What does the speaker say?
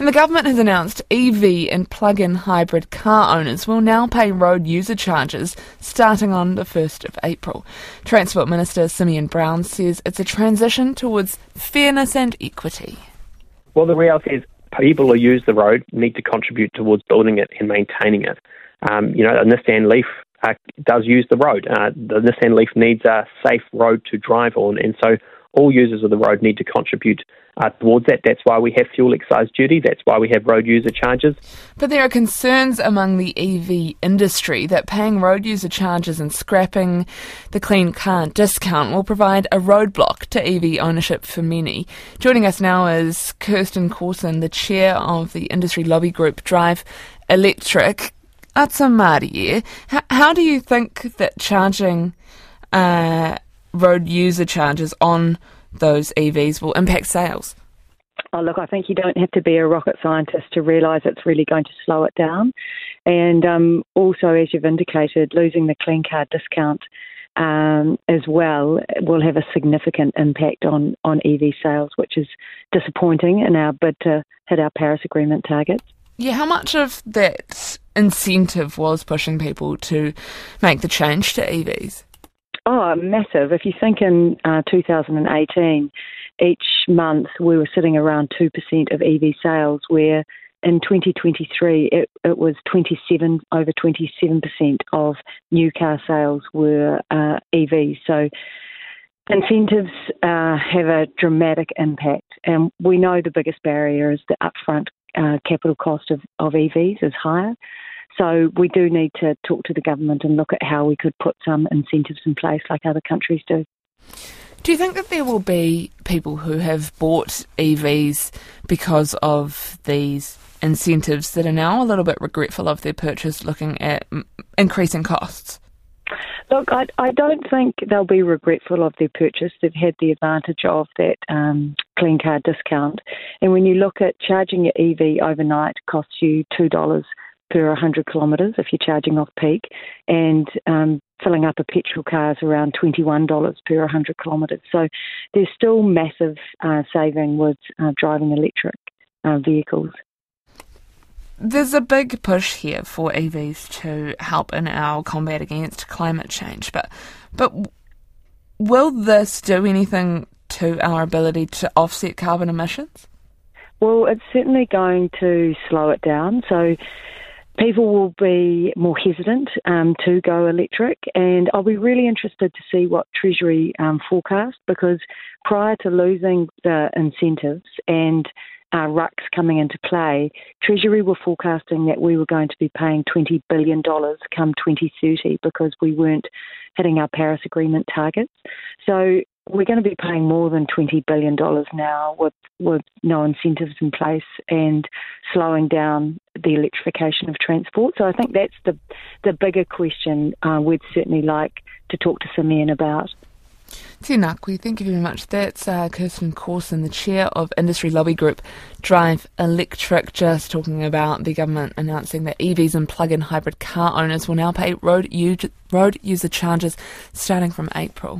And the government has announced EV and plug in hybrid car owners will now pay road user charges starting on the 1st of April. Transport Minister Simeon Brown says it's a transition towards fairness and equity. Well, the reality is people who use the road need to contribute towards building it and maintaining it. Um, you know, a Nissan Leaf uh, does use the road. Uh, the Nissan Leaf needs a safe road to drive on, and so all users of the road need to contribute uh, towards that. That's why we have fuel excise duty. That's why we have road user charges. But there are concerns among the EV industry that paying road user charges and scrapping the clean car discount will provide a roadblock to EV ownership for many. Joining us now is Kirsten Corson, the chair of the industry lobby group Drive Electric. Ata mārie, how, how do you think that charging uh, road user charges on those EVs will impact sales? Oh, look, I think you don't have to be a rocket scientist to realise it's really going to slow it down. And um, also, as you've indicated, losing the clean car discount um, as well will have a significant impact on, on EV sales, which is disappointing in our bid to hit our Paris Agreement targets. Yeah, how much of that incentive was pushing people to make the change to EVs? Oh, massive. If you think in uh, 2018, each month we were sitting around 2% of EV sales, where in 2023 it, it was 27, over 27% of new car sales were uh, EVs. So incentives uh, have a dramatic impact, and we know the biggest barrier is the upfront uh, capital cost of, of EVs is higher. So we do need to talk to the government and look at how we could put some incentives in place like other countries do. Do you think that there will be people who have bought EVs because of these incentives that are now a little bit regretful of their purchase, looking at increasing costs? Look, I, I don't think they'll be regretful of their purchase. They've had the advantage of that um, clean car discount. And when you look at charging your EV overnight costs you $2 per 100 kilometres if you're charging off peak, and um, filling up a petrol car is around $21 per 100 kilometres. So there's still massive uh, saving with uh, driving electric uh, vehicles. There's a big push here for EVs to help in our combat against climate change, but but will this do anything to our ability to offset carbon emissions? Well, it's certainly going to slow it down. So people will be more hesitant um, to go electric, and I'll be really interested to see what Treasury um, forecast because prior to losing the incentives and uh, RUCs coming into play, Treasury were forecasting that we were going to be paying $20 billion come 2030 because we weren't hitting our Paris Agreement targets. So we're going to be paying more than $20 billion now with, with no incentives in place and slowing down the electrification of transport. So I think that's the, the bigger question uh, we'd certainly like to talk to Simeon about. Tēnā koe, thank you very much. That's uh, Kirsten Corson, the chair of industry lobby group Drive Electric, just talking about the government announcing that EVs and plug-in hybrid car owners will now pay road, u- road user charges starting from April.